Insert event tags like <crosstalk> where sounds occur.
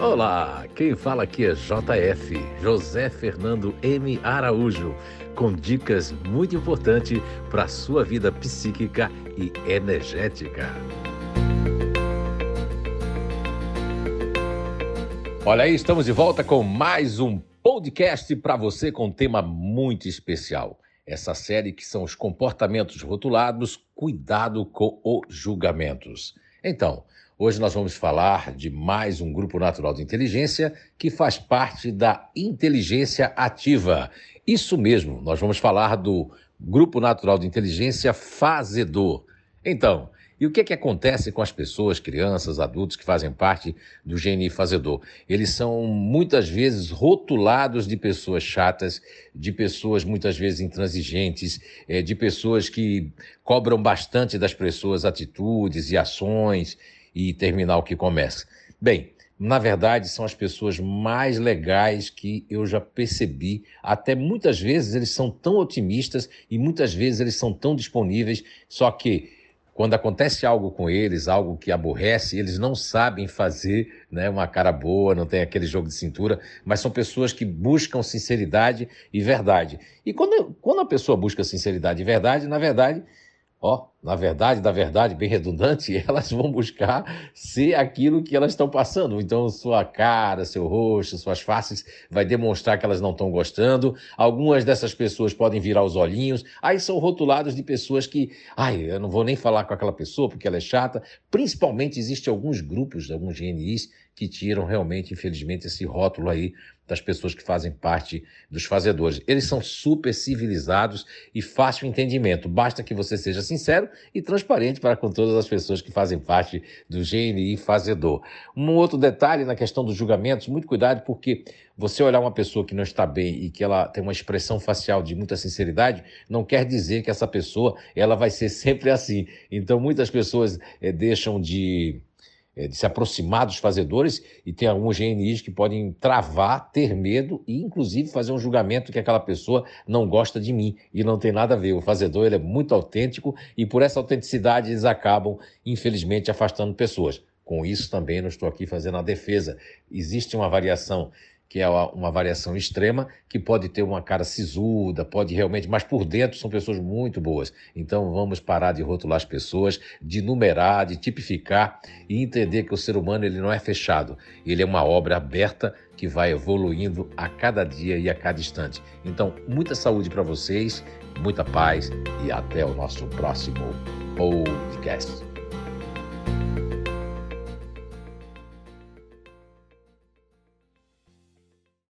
Olá, quem fala aqui é JF, José Fernando M. Araújo, com dicas muito importantes para a sua vida psíquica e energética. Olha aí, estamos de volta com mais um podcast para você com um tema muito especial. Essa série que são os comportamentos rotulados, cuidado com os julgamentos. Então, Hoje nós vamos falar de mais um grupo natural de inteligência que faz parte da inteligência ativa. Isso mesmo, nós vamos falar do grupo natural de inteligência fazedor. Então, e o que, é que acontece com as pessoas, crianças, adultos que fazem parte do GNI fazedor? Eles são muitas vezes rotulados de pessoas chatas, de pessoas muitas vezes intransigentes, eh, de pessoas que cobram bastante das pessoas atitudes e ações e terminar o que começa. Bem, na verdade, são as pessoas mais legais que eu já percebi. Até muitas vezes eles são tão otimistas e muitas vezes eles são tão disponíveis, só que quando acontece algo com eles, algo que aborrece, eles não sabem fazer né, uma cara boa, não tem aquele jogo de cintura, mas são pessoas que buscam sinceridade e verdade. E quando, quando a pessoa busca sinceridade e verdade, na verdade, ó, na verdade, da verdade, bem redundante, <laughs> elas vão buscar ser aquilo que elas estão passando. Então, sua cara, seu rosto, suas faces vai demonstrar que elas não estão gostando. Algumas dessas pessoas podem virar os olhinhos. Aí são rotulados de pessoas que, ai, eu não vou nem falar com aquela pessoa porque ela é chata. Principalmente existem alguns grupos, alguns GNIs que tiram realmente, infelizmente, esse rótulo aí das pessoas que fazem parte dos fazedores. Eles são super civilizados e fácil entendimento. Basta que você seja sincero e transparente para com todas as pessoas que fazem parte do GNI fazedor. Um outro detalhe na questão dos julgamentos, muito cuidado, porque você olhar uma pessoa que não está bem e que ela tem uma expressão facial de muita sinceridade, não quer dizer que essa pessoa ela vai ser <laughs> sempre assim. Então, muitas pessoas é, deixam de de se aproximar dos fazedores e tem alguns GNIs que podem travar, ter medo e, inclusive, fazer um julgamento que aquela pessoa não gosta de mim e não tem nada a ver. O fazedor ele é muito autêntico e, por essa autenticidade, eles acabam, infelizmente, afastando pessoas. Com isso, também não estou aqui fazendo a defesa. Existe uma variação que é uma variação extrema, que pode ter uma cara sisuda, pode realmente, mas por dentro são pessoas muito boas. Então vamos parar de rotular as pessoas, de numerar, de tipificar e entender que o ser humano ele não é fechado, ele é uma obra aberta que vai evoluindo a cada dia e a cada instante. Então, muita saúde para vocês, muita paz e até o nosso próximo podcast.